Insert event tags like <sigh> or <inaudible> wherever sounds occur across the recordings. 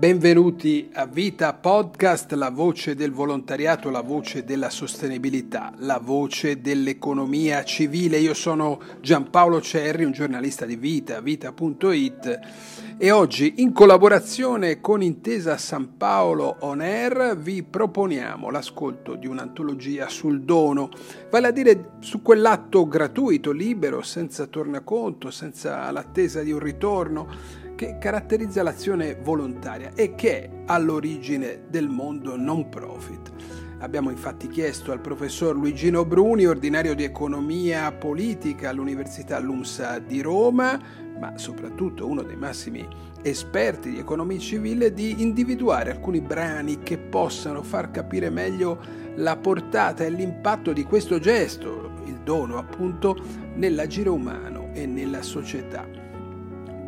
Benvenuti a Vita Podcast, la voce del volontariato, la voce della sostenibilità, la voce dell'economia civile. Io sono Giampaolo Cerri, un giornalista di Vita, vita.it e oggi in collaborazione con Intesa San Paolo On Air vi proponiamo l'ascolto di un'antologia sul dono, vale a dire su quell'atto gratuito, libero, senza tornaconto, senza l'attesa di un ritorno che caratterizza l'azione volontaria e che è all'origine del mondo non profit. Abbiamo infatti chiesto al professor Luigino Bruni, ordinario di economia politica all'Università LUMSA di Roma, ma soprattutto uno dei massimi esperti di economia civile, di individuare alcuni brani che possano far capire meglio la portata e l'impatto di questo gesto, il dono appunto, nell'agire umano e nella società.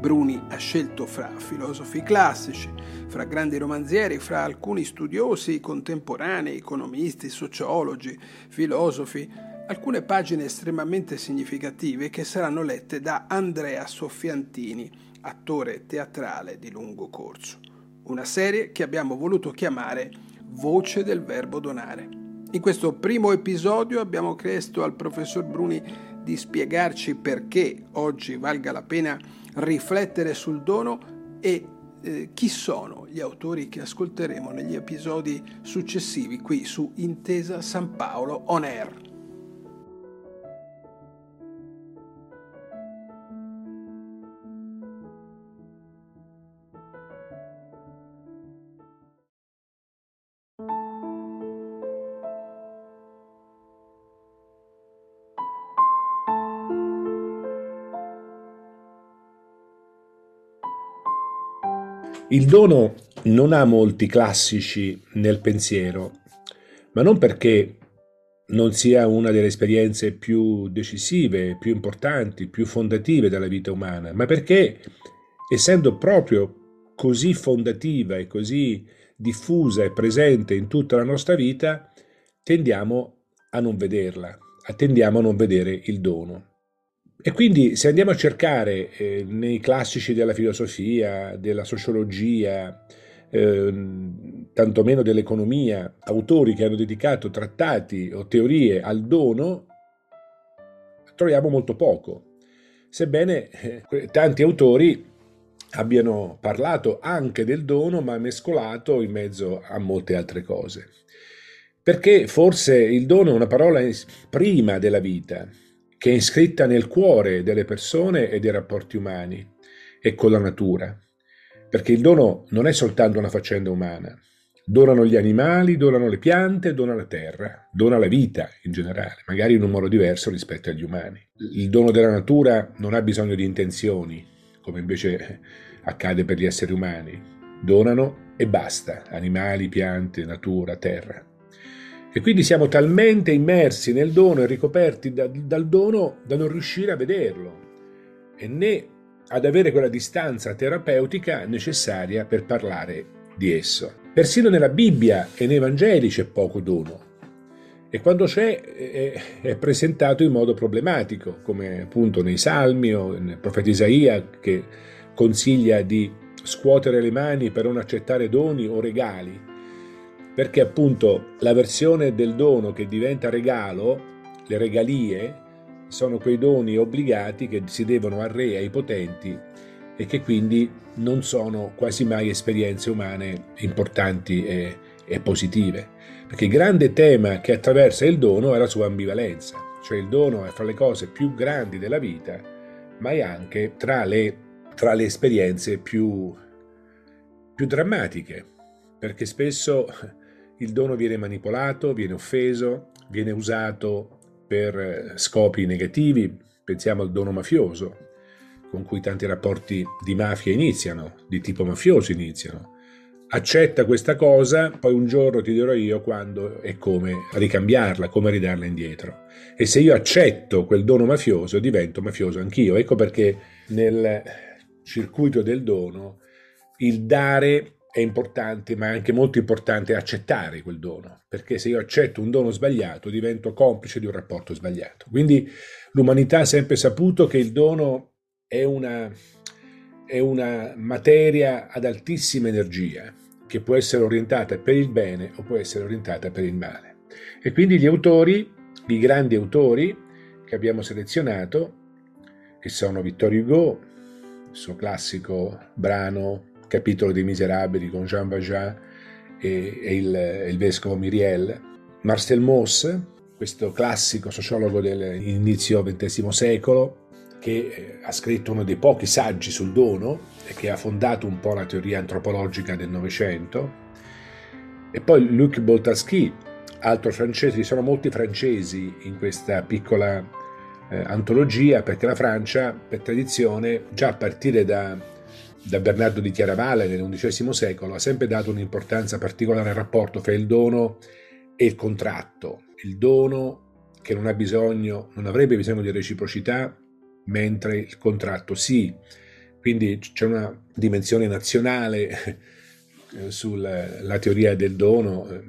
Bruni ha scelto fra filosofi classici, fra grandi romanzieri, fra alcuni studiosi contemporanei, economisti, sociologi, filosofi, alcune pagine estremamente significative che saranno lette da Andrea Soffiantini, attore teatrale di lungo corso. Una serie che abbiamo voluto chiamare Voce del verbo donare. In questo primo episodio abbiamo chiesto al professor Bruni di spiegarci perché oggi valga la pena riflettere sul dono e eh, chi sono gli autori che ascolteremo negli episodi successivi qui su Intesa San Paolo On Air. Il dono non ha molti classici nel pensiero, ma non perché non sia una delle esperienze più decisive, più importanti, più fondative della vita umana, ma perché, essendo proprio così fondativa e così diffusa e presente in tutta la nostra vita, tendiamo a non vederla, tendiamo a non vedere il dono. E quindi se andiamo a cercare eh, nei classici della filosofia, della sociologia, eh, tantomeno dell'economia, autori che hanno dedicato trattati o teorie al dono, troviamo molto poco. Sebbene eh, tanti autori abbiano parlato anche del dono, ma mescolato in mezzo a molte altre cose. Perché forse il dono è una parola prima della vita, che è iscritta nel cuore delle persone e dei rapporti umani e con la natura. Perché il dono non è soltanto una faccenda umana. Donano gli animali, donano le piante, dona la terra, dona la vita in generale, magari in un modo diverso rispetto agli umani. Il dono della natura non ha bisogno di intenzioni, come invece accade per gli esseri umani. Donano e basta, animali, piante, natura, terra. E quindi siamo talmente immersi nel dono e ricoperti da, dal dono da non riuscire a vederlo e né ad avere quella distanza terapeutica necessaria per parlare di esso. Persino nella Bibbia e nei Vangeli c'è poco dono e quando c'è è, è presentato in modo problematico, come appunto nei Salmi o nel profeta Isaia che consiglia di scuotere le mani per non accettare doni o regali perché appunto la versione del dono che diventa regalo, le regalie, sono quei doni obbligati che si devono al re ai potenti e che quindi non sono quasi mai esperienze umane importanti e, e positive. Perché il grande tema che attraversa il dono è la sua ambivalenza, cioè il dono è fra le cose più grandi della vita, ma è anche tra le, tra le esperienze più, più drammatiche, perché spesso il dono viene manipolato, viene offeso, viene usato per eh, scopi negativi, pensiamo al dono mafioso, con cui tanti rapporti di mafia iniziano, di tipo mafioso iniziano. Accetta questa cosa, poi un giorno ti dirò io quando e come ricambiarla, come ridarla indietro. E se io accetto quel dono mafioso, divento mafioso anch'io. Ecco perché nel circuito del dono il dare è importante, ma è anche molto importante accettare quel dono, perché se io accetto un dono sbagliato divento complice di un rapporto sbagliato. Quindi l'umanità ha sempre saputo che il dono è una, è una materia ad altissima energia che può essere orientata per il bene o può essere orientata per il male. E quindi gli autori, i grandi autori che abbiamo selezionato, che sono Vittorio Hugo, il suo classico brano Capitolo dei Miserabili con Jean Valjean e, e il, il, vescovo Miriel, Marcel Mauss, questo classico sociologo dell'inizio XX secolo, che eh, ha scritto uno dei pochi saggi sul dono e che ha fondato un po' la teoria antropologica del Novecento. E poi Luc Boltanski, altro francese, ci sono molti francesi in questa piccola eh, antologia perché la Francia, per tradizione, già a partire da, da Bernardo di Chiaravalle nell'undicesimo secolo, ha sempre dato un'importanza particolare al rapporto fra il dono e il contratto. Il dono che non bisogno, non avrebbe bisogno di reciprocità, mentre il contratto sì. Quindi c'è una dimensione nazionale eh, sulla teoria del dono eh,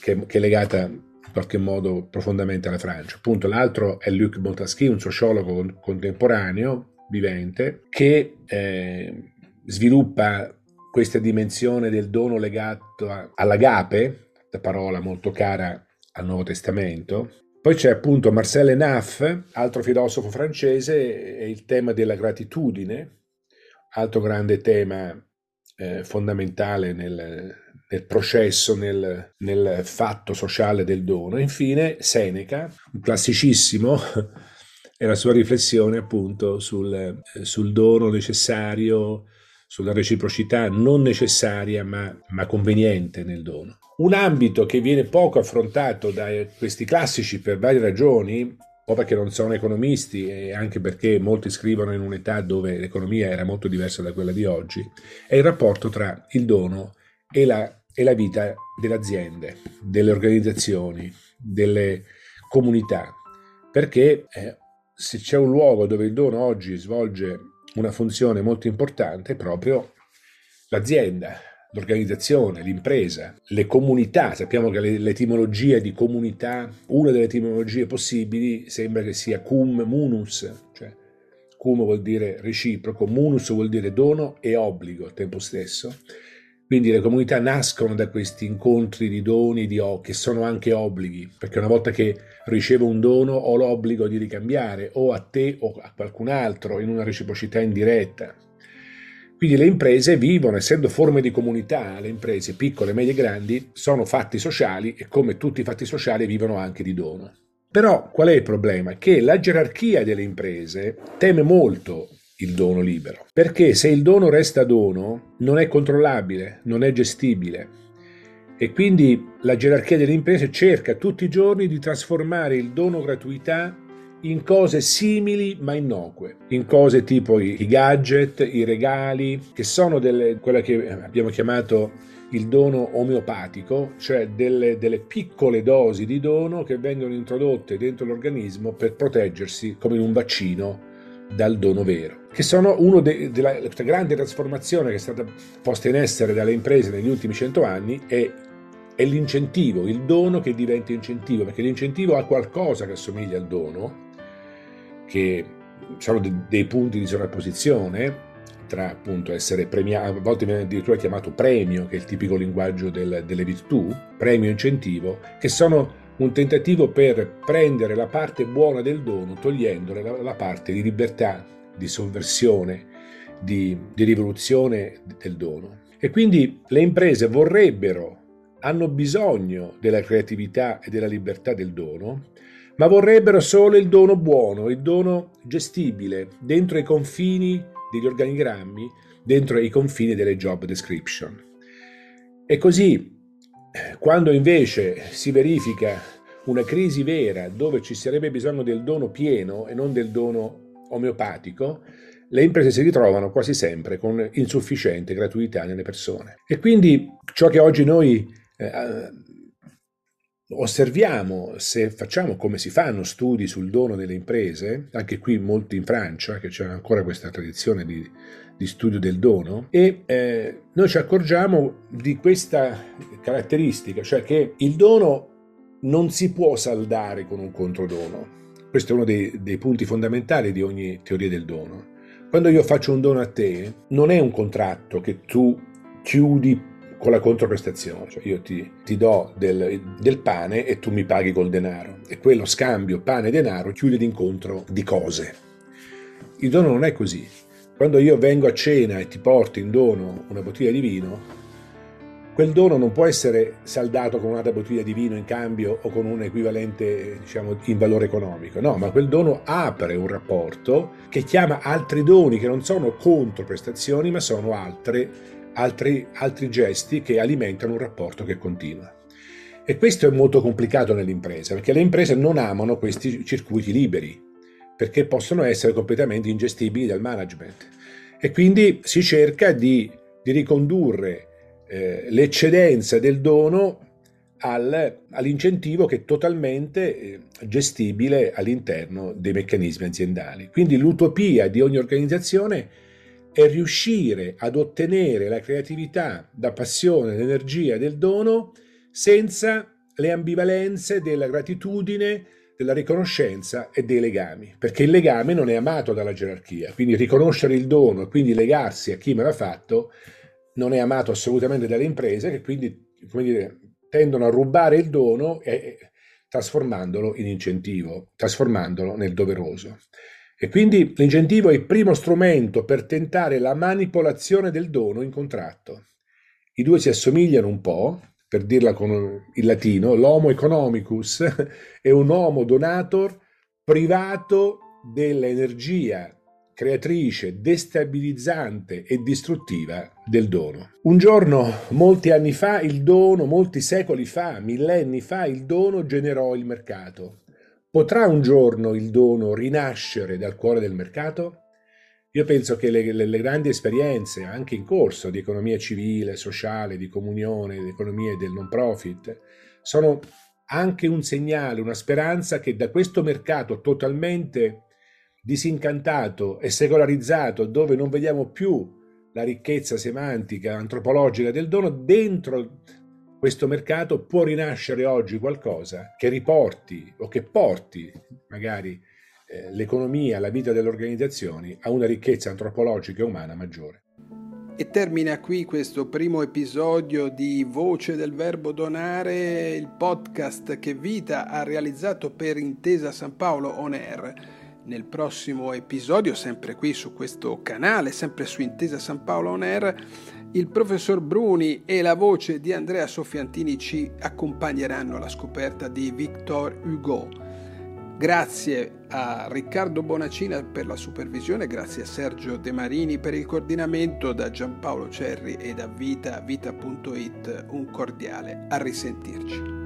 che, che, è legata in qualche modo profondamente alla Francia. Appunto, l'altro è Luc Montesquieu, un sociologo contemporaneo, vivente, che eh, sviluppa questa dimensione del dono legato all'agape, la parola molto cara al Nuovo Testamento, poi c'è appunto Marcel Enaff, altro filosofo francese, e il tema della gratitudine, altro grande tema eh, fondamentale nel, nel processo, nel, nel, fatto sociale del dono. Infine Seneca, un classicissimo, <laughs> e la sua riflessione appunto sul, eh, sul dono necessario, sulla reciprocità non necessaria ma, ma conveniente nel dono. Un ambito che viene poco affrontato da questi classici per varie ragioni, o perché non sono economisti e anche perché molti scrivono in un'età dove l'economia era molto diversa da quella di oggi, è il rapporto tra il dono e la, e la vita delle aziende, delle organizzazioni, delle comunità. Perché eh, se c'è un luogo dove il dono oggi svolge una funzione molto importante proprio l'azienda, l'organizzazione, l'impresa, le comunità. Sappiamo che l'etimologia di comunità, una delle etimologie possibili, sembra che sia cum munus, cioè cum vuol dire reciproco, munus vuol dire dono e obbligo al tempo stesso. Quindi le comunità nascono da questi incontri di doni di, che sono anche obblighi, perché una volta che ricevo un dono ho l'obbligo di ricambiare o a te o a qualcun altro in una reciprocità indiretta. Quindi le imprese vivono, essendo forme di comunità, le imprese piccole, medie e grandi, sono fatti sociali e come tutti i fatti sociali vivono anche di dono. Però qual è il problema? Che la gerarchia delle imprese teme molto il dono libero, perché se il dono resta dono non è controllabile, non è gestibile. E quindi la gerarchia delle imprese cerca tutti i giorni di trasformare il dono gratuità in cose simili ma innocue, in cose tipo i, gadget, i regali, che sono delle, quella che abbiamo chiamato il dono omeopatico, cioè delle, delle, piccole dosi di dono che vengono introdotte dentro l'organismo per proteggersi come in un vaccino dal dono vero, che sono una della grande trasformazione che è stata posta in essere dalle imprese negli ultimi cento anni è, è l'incentivo, il dono che diventa incentivo, perché l'incentivo ha qualcosa che assomiglia al dono, che sono de- dei punti di sovrapposizione tra appunto essere premiato, a volte viene addirittura chiamato premio, che è il tipico linguaggio del, delle virtù, premio incentivo, che sono un tentativo per prendere la parte buona del dono, togliendole la, la parte di libertà, di sovversione, di, di rivoluzione del dono. E quindi le imprese vorrebbero, hanno bisogno della creatività e della libertà del dono, ma vorrebbero solo il dono buono, il dono gestibile, dentro i confini degli organigrammi, dentro i confini delle job description. E così, quando invece si verifica una crisi vera dove ci sarebbe bisogno del dono pieno e non del dono omeopatico, le imprese si ritrovano quasi sempre con insufficiente gratuità nelle persone. E quindi ciò che oggi noi eh, osserviamo se facciamo come si fanno studi sul dono delle imprese, anche qui molti in Francia, che c'è ancora questa tradizione di, di studio del dono, e eh, noi ci accorgiamo di questa caratteristica, cioè che il dono non si può saldare con un controdono. Questo è uno dei, dei punti fondamentali di ogni teoria del dono. Quando io faccio un dono a te, non è un contratto che tu chiudi con la controprestazione, cioè io ti, ti do del, del, pane e tu mi paghi col denaro e quello scambio pane e denaro chiude l'incontro di cose. Il dono non è così. Quando io vengo a cena e ti porto in dono una bottiglia di vino, quel dono non può essere saldato con un'altra bottiglia di vino in cambio o con un equivalente, diciamo, in valore economico. No, ma quel dono apre un rapporto che chiama altri doni che non sono controprestazioni, ma sono altre, altri, altri gesti che alimentano un rapporto che continua. E questo è molto complicato nell'impresa, perché le imprese non amano questi circuiti liberi, perché possono essere completamente ingestibili dal management. E quindi si cerca di, di ricondurre eh, l'eccedenza del dono al, all'incentivo che è totalmente eh, gestibile all'interno dei meccanismi aziendali. Quindi l'utopia di ogni organizzazione è riuscire ad ottenere la creatività, la passione, l'energia del dono senza le ambivalenze della gratitudine, della riconoscenza e dei legami, perché il legame non è amato dalla gerarchia, quindi riconoscere il dono e quindi legarsi a chi me l'ha fatto non è amato assolutamente dalle imprese che quindi dire, tendono a rubare il dono e trasformandolo in incentivo, trasformandolo nel doveroso. E quindi l'incentivo è il primo strumento per tentare la manipolazione del dono in contratto. I due si assomigliano un po', per dirla con il latino, l'homo economicus <laughs> è un homo donator privato dell'energia creatrice, destabilizzante e distruttiva del dono. Un giorno, molti anni fa, il dono, molti secoli fa, millenni fa, il dono generò il mercato. Potrà un giorno il dono rinascere dal cuore del mercato? Io penso che le, le, le, grandi esperienze, anche in corso, di economia civile, sociale, di comunione, di economia del non profit, sono anche un segnale, una speranza che da questo mercato totalmente disincantato e secolarizzato, dove non vediamo più la ricchezza semantica, antropologica del dono, dentro questo mercato può rinascere oggi qualcosa che riporti o che porti magari eh, l'economia, la vita delle organizzazioni a una ricchezza antropologica e umana maggiore. E termina qui questo primo episodio di Voce del Verbo Donare, il podcast che Vita ha realizzato per Intesa San Paolo On Air. Nel prossimo episodio, sempre qui su questo canale, sempre su Intesa San Paolo On Air, il professor Bruni e la voce di Andrea Soffiantini ci accompagneranno alla scoperta di Victor Hugo. Grazie a Riccardo Bonacina per la supervisione, grazie a Sergio De Marini per il coordinamento, da Giampaolo Cerri e da Vita, vita.it un cordiale a risentirci.